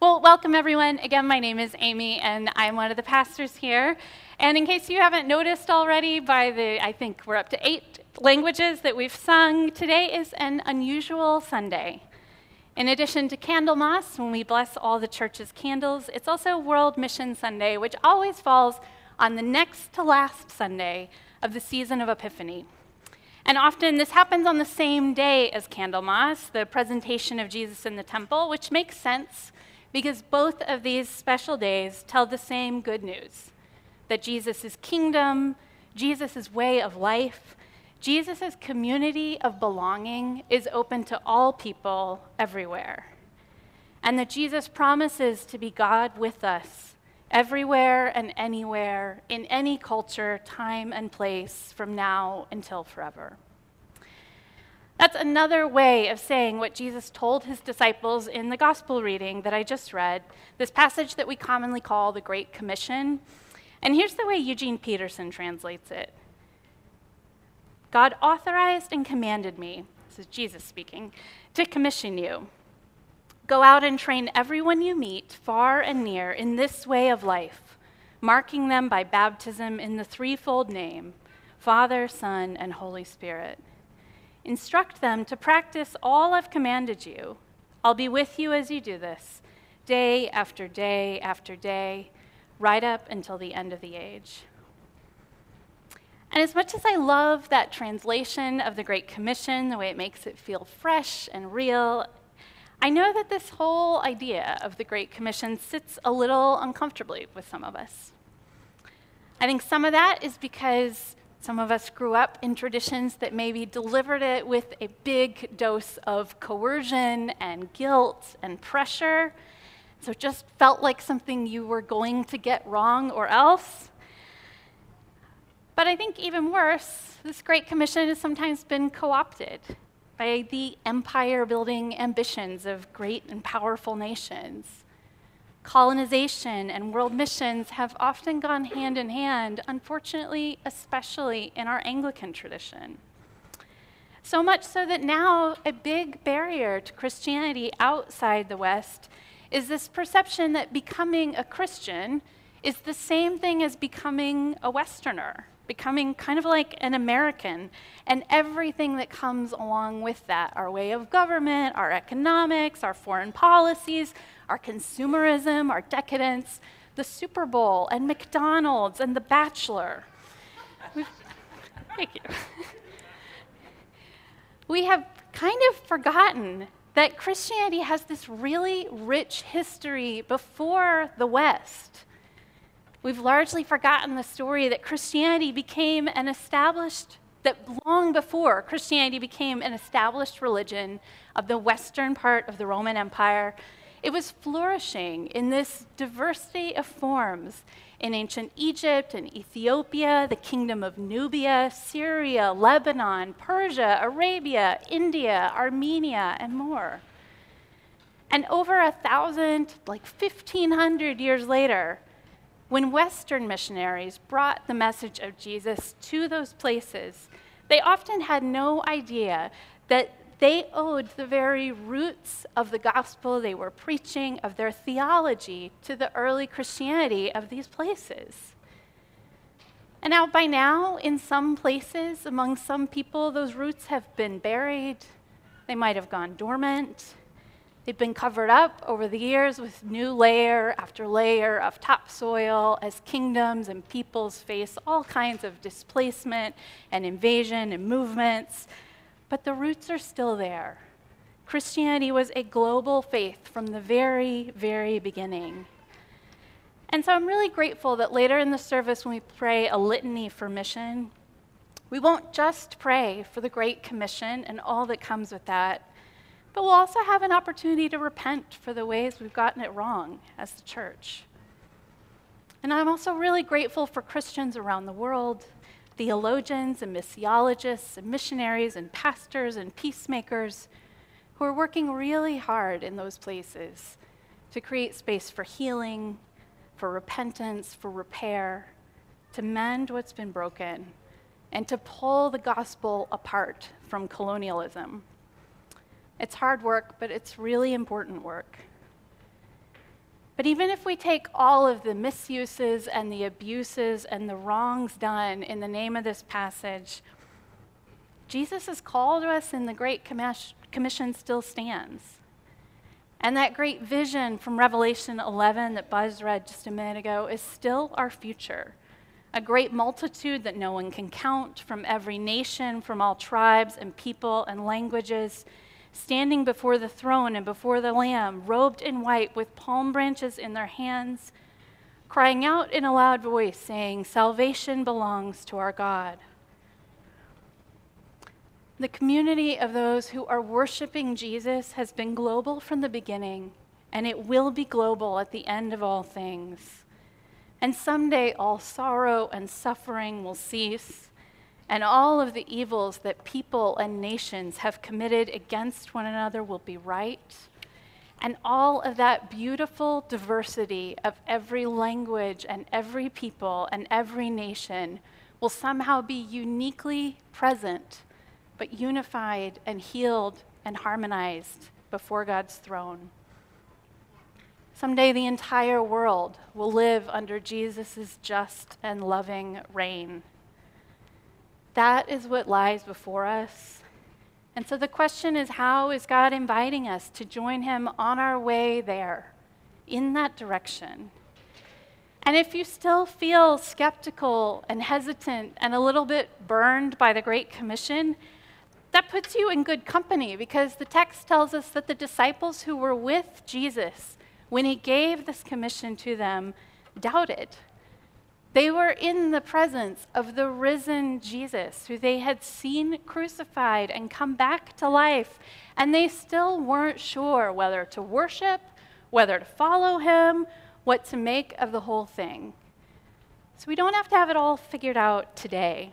Well, welcome everyone. Again, my name is Amy, and I'm one of the pastors here. And in case you haven't noticed already, by the, I think we're up to eight languages that we've sung, today is an unusual Sunday. In addition to Candlemas, when we bless all the church's candles, it's also World Mission Sunday, which always falls on the next to last Sunday of the season of Epiphany. And often this happens on the same day as Candlemas, the presentation of Jesus in the temple, which makes sense because both of these special days tell the same good news that Jesus' kingdom, Jesus' way of life, Jesus' community of belonging is open to all people everywhere. And that Jesus promises to be God with us everywhere and anywhere, in any culture, time, and place, from now until forever. That's another way of saying what Jesus told his disciples in the gospel reading that I just read, this passage that we commonly call the Great Commission. And here's the way Eugene Peterson translates it God authorized and commanded me, this is Jesus speaking, to commission you. Go out and train everyone you meet, far and near, in this way of life, marking them by baptism in the threefold name Father, Son, and Holy Spirit. Instruct them to practice all I've commanded you. I'll be with you as you do this, day after day after day, right up until the end of the age. And as much as I love that translation of the Great Commission, the way it makes it feel fresh and real, I know that this whole idea of the Great Commission sits a little uncomfortably with some of us. I think some of that is because some of us grew up in traditions that maybe delivered it with a big dose of coercion and guilt and pressure. So it just felt like something you were going to get wrong or else. But I think even worse, this Great Commission has sometimes been co opted by the empire building ambitions of great and powerful nations colonization and world missions have often gone hand in hand, unfortunately, especially in our Anglican tradition. So much so that now a big barrier to Christianity outside the West is this perception that becoming a Christian is the same thing as becoming a Westerner, becoming kind of like an American, and everything that comes along with that our way of government, our economics, our foreign policies, our consumerism, our decadence, the Super Bowl and McDonald's and The Bachelor. thank you. we have kind of forgotten that Christianity has this really rich history before the West. We've largely forgotten the story that Christianity became an established, that long before Christianity became an established religion of the western part of the Roman Empire it was flourishing in this diversity of forms in ancient Egypt and Ethiopia, the kingdom of Nubia, Syria, Lebanon, Persia, Arabia, India, Armenia, and more. And over a thousand, like 1,500 years later, when Western missionaries brought the message of Jesus to those places, they often had no idea that they owed the very roots of the gospel they were preaching, of their theology, to the early Christianity of these places. And now, by now, in some places, among some people, those roots have been buried. They might have gone dormant. They've been covered up over the years with new layer after layer of topsoil as kingdoms and peoples face all kinds of displacement and invasion and movements but the roots are still there. Christianity was a global faith from the very, very beginning. And so I'm really grateful that later in the service, when we pray a litany for mission, we won't just pray for the Great Commission and all that comes with that, but we'll also have an opportunity to repent for the ways we've gotten it wrong as the church. And I'm also really grateful for Christians around the world theologians and missiologists and missionaries and pastors and peacemakers who are working really hard in those places to create space for healing, for repentance, for repair, to mend what's been broken, and to pull the gospel apart from colonialism. It's hard work, but it's really important work. But even if we take all of the misuses and the abuses and the wrongs done in the name of this passage, Jesus' call to us in the Great Commission still stands. And that great vision from Revelation 11 that Buzz read just a minute ago is still our future. A great multitude that no one can count from every nation, from all tribes and people and languages standing before the throne and before the Lamb, robed in white with palm branches in their hands, crying out in a loud voice, saying, Salvation belongs to our God. The community of those who are worshiping Jesus has been global from the beginning, and it will be global at the end of all things. And someday all sorrow and suffering will cease and all of the evils that people and nations have committed against one another will be right. And all of that beautiful diversity of every language and every people and every nation will somehow be uniquely present, but unified and healed and harmonized before God's throne. Someday the entire world will live under Jesus' just and loving reign. That is what lies before us. And so the question is how is God inviting us to join Him on our way there, in that direction? And if you still feel skeptical and hesitant and a little bit burned by the Great Commission, that puts you in good company because the text tells us that the disciples who were with Jesus when he gave this commission to them doubted. They were in the presence of the risen Jesus, who they had seen crucified and come back to life, and they still weren't sure whether to worship, whether to follow him, what to make of the whole thing. So we don't have to have it all figured out today.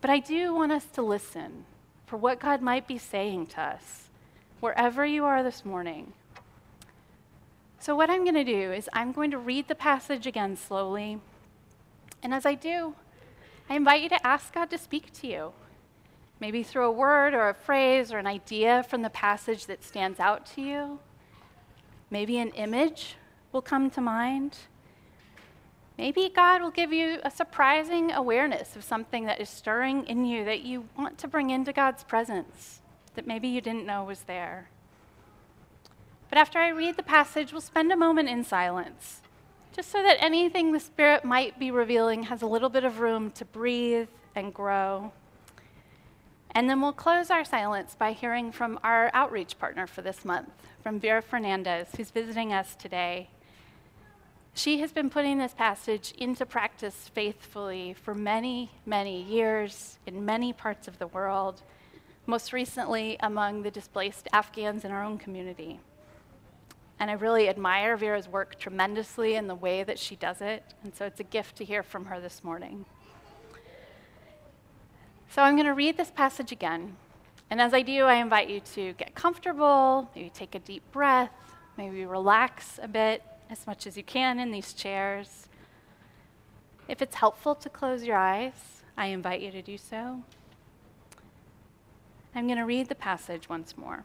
But I do want us to listen for what God might be saying to us, wherever you are this morning. So, what I'm going to do is I'm going to read the passage again slowly. And as I do, I invite you to ask God to speak to you. Maybe through a word or a phrase or an idea from the passage that stands out to you. Maybe an image will come to mind. Maybe God will give you a surprising awareness of something that is stirring in you that you want to bring into God's presence that maybe you didn't know was there. But after I read the passage, we'll spend a moment in silence, just so that anything the Spirit might be revealing has a little bit of room to breathe and grow. And then we'll close our silence by hearing from our outreach partner for this month, from Vera Fernandez, who's visiting us today. She has been putting this passage into practice faithfully for many, many years in many parts of the world, most recently among the displaced Afghans in our own community. And I really admire Vera's work tremendously in the way that she does it. And so it's a gift to hear from her this morning. So I'm going to read this passage again. And as I do, I invite you to get comfortable, maybe take a deep breath, maybe relax a bit as much as you can in these chairs. If it's helpful to close your eyes, I invite you to do so. I'm going to read the passage once more.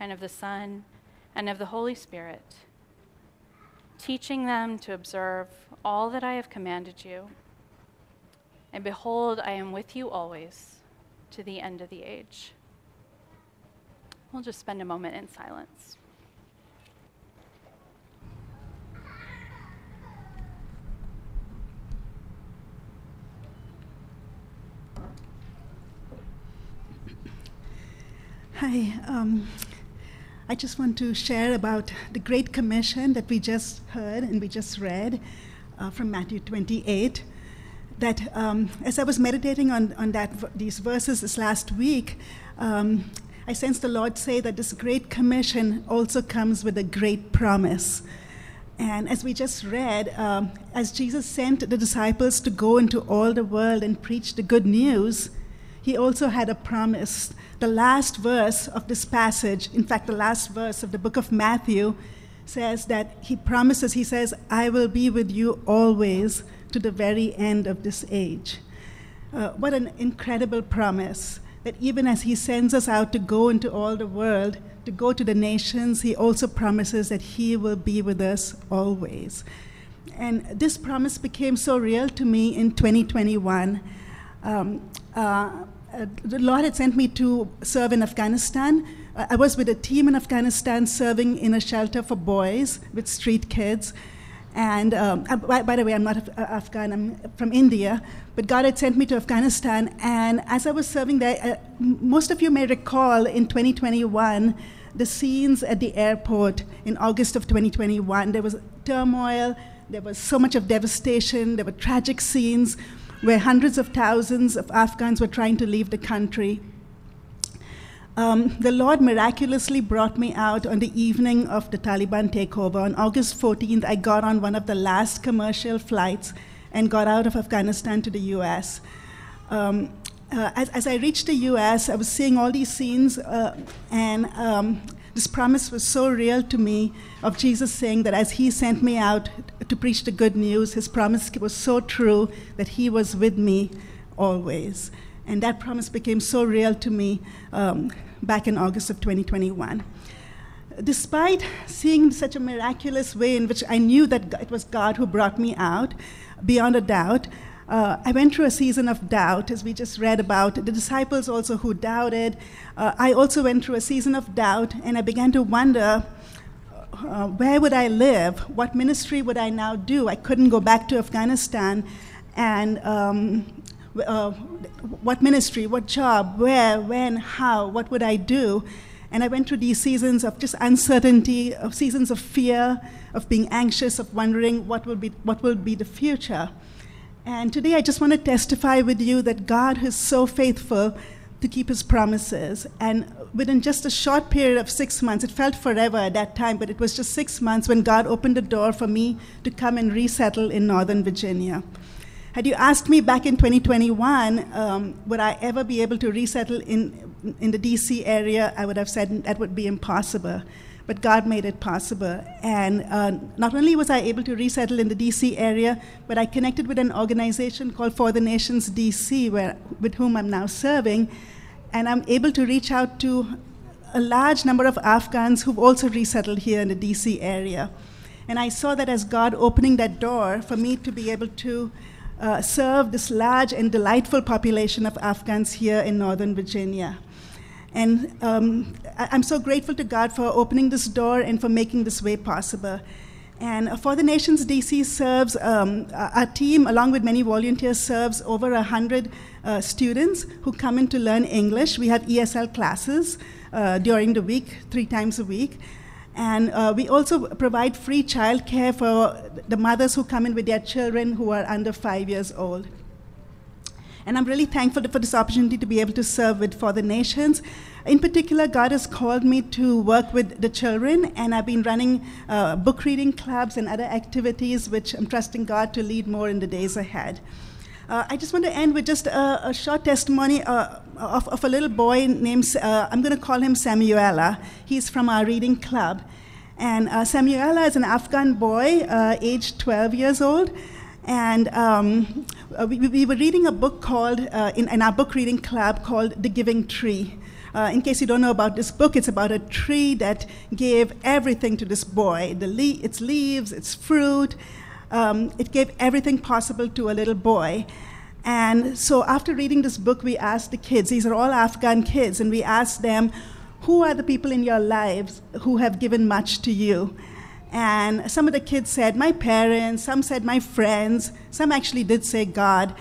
and of the Son, and of the Holy Spirit, teaching them to observe all that I have commanded you. And behold, I am with you always to the end of the age. We'll just spend a moment in silence. Hi. Um, I just want to share about the Great Commission that we just heard and we just read uh, from Matthew 28. that um, as I was meditating on, on that, these verses this last week, um, I sensed the Lord say that this great commission also comes with a great promise. And as we just read, um, as Jesus sent the disciples to go into all the world and preach the good news, he also had a promise. The last verse of this passage, in fact, the last verse of the book of Matthew, says that he promises, he says, I will be with you always to the very end of this age. Uh, what an incredible promise that even as he sends us out to go into all the world, to go to the nations, he also promises that he will be with us always. And this promise became so real to me in 2021. Um, uh, uh, the Lord had sent me to serve in Afghanistan. Uh, I was with a team in Afghanistan serving in a shelter for boys with street kids. And um, uh, by, by, the way, I'm not Af- uh, Afghan, I'm from India. But God had sent me to Afghanistan. And as I was serving there, uh, most of you may recall in 2021 the scenes at the airport in August of 2021. There was turmoil, there was so much of devastation, there were tragic scenes where hundreds of thousands of Afghans were trying to leave the country. Um, the Lord miraculously brought me out on the evening of the Taliban takeover. On August 14th, I got on one of the last commercial flights and got out of Afghanistan to the US. Um, uh, as, as, I reached the US, I was seeing all these scenes, uh, and um, this promise was so real to me of Jesus saying that as He sent me out to preach the good news, His promise was so true that He was with me always. And that promise became so real to me um, back in August of 2021. Despite seeing such a miraculous way in which I knew that it was God who brought me out, beyond a doubt, uh, I went through a season of doubt, as we just read about. The disciples also who doubted. Uh, I also went through a season of doubt, and I began to wonder uh, where would I live? What ministry would I now do? I couldn't go back to Afghanistan and um, uh, what ministry, what job, where, when, how, what would I do? And I went through these seasons of just uncertainty, of seasons of fear, of being anxious, of wondering what will be, what will be the future. And today I just want to testify with you that God is so faithful to keep his promises. And within just a short period of six months, it felt forever at that time, but it was just six months when God opened the door for me to come and resettle in Northern Virginia. Had you asked me back in 2021, um, would I ever be able to resettle in, in the DC area, I would have said that would be impossible. But God made it possible. And uh, not only was I able to resettle in the DC area, but I connected with an organization called For the Nations DC, where, with whom I'm now serving. And I'm able to reach out to a large number of Afghans who've also resettled here in the DC area. And I saw that as God opening that door for me to be able to uh, serve this large and delightful population of Afghans here in Northern Virginia. And um, I- am so grateful to God for opening this door and for making this way possible. And For the Nations DC serves, um, our team, along with many volunteers, serves over 100 uh, students who come in to learn English. We have ESL classes uh, during the week, three times a week. And uh, we also provide free childcare for the mothers who come in with their children who are under five years old. And I'm really thankful for this opportunity to be able to serve with For the Nations. In particular, God has called me to work with the children, and I've been running uh, book reading clubs and other activities, which I'm trusting God to lead more in the days ahead. Uh, I just want to end with just a, a short testimony uh, of, of, a little boy named, uh, I'm going to call him Samuela. He's from our reading club. And uh, Samuela is an Afghan boy, uh, aged 12 years old. And um, uh, we, we, were reading a book called, in, in, our book reading club, called The Giving Tree. in case you don't know about this book, it's about a tree that gave everything to this boy the le- its leaves, its fruit, um, it gave everything possible to a little boy. And so after reading this book, we asked the kids, these are all Afghan kids, and we asked them, who are the people in your lives who have given much to you? And some of the kids said, my parents, some said, my friends, some actually did say God.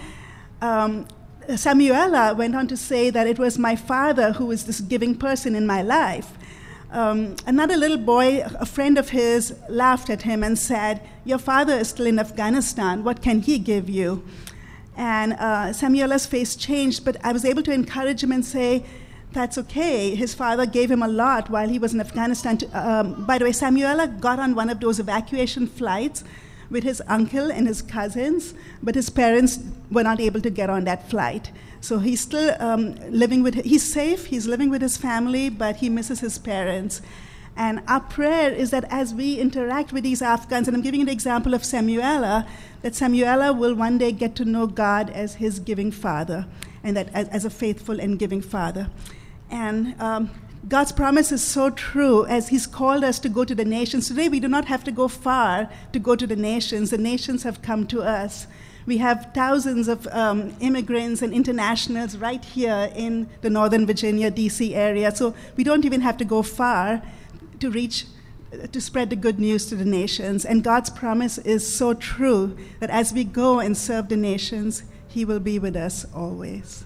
Um, Samuela went on to say that it was my father who was this giving person in my life. Um, another little boy, a friend of his, laughed at him and said, Your father is still in Afghanistan. What can he give you? And uh, Samuela's face changed, but I was able to encourage him and say, that's okay. His father gave him a lot while he was in Afghanistan. To, um, by the way, Samuela got on one of those evacuation flights with his uncle and his cousins, but his parents were not able to get on that flight. So he's still um, living with, he's safe, he's living with his family, but he misses his parents. And our prayer is that as we interact with these Afghans, and I'm giving an example of Samuela, that Samuela will one day get to know God as his giving father, and that as, as a faithful and giving father. And um, God's promise is so true as He's called us to go to the nations. Today, we do not have to go far to go to the nations. The nations have come to us. We have thousands of um, immigrants and internationals right here in the Northern Virginia, DC area. So we don't even have to go far to reach, to spread the good news to the nations. And God's promise is so true that as we go and serve the nations, He will be with us always.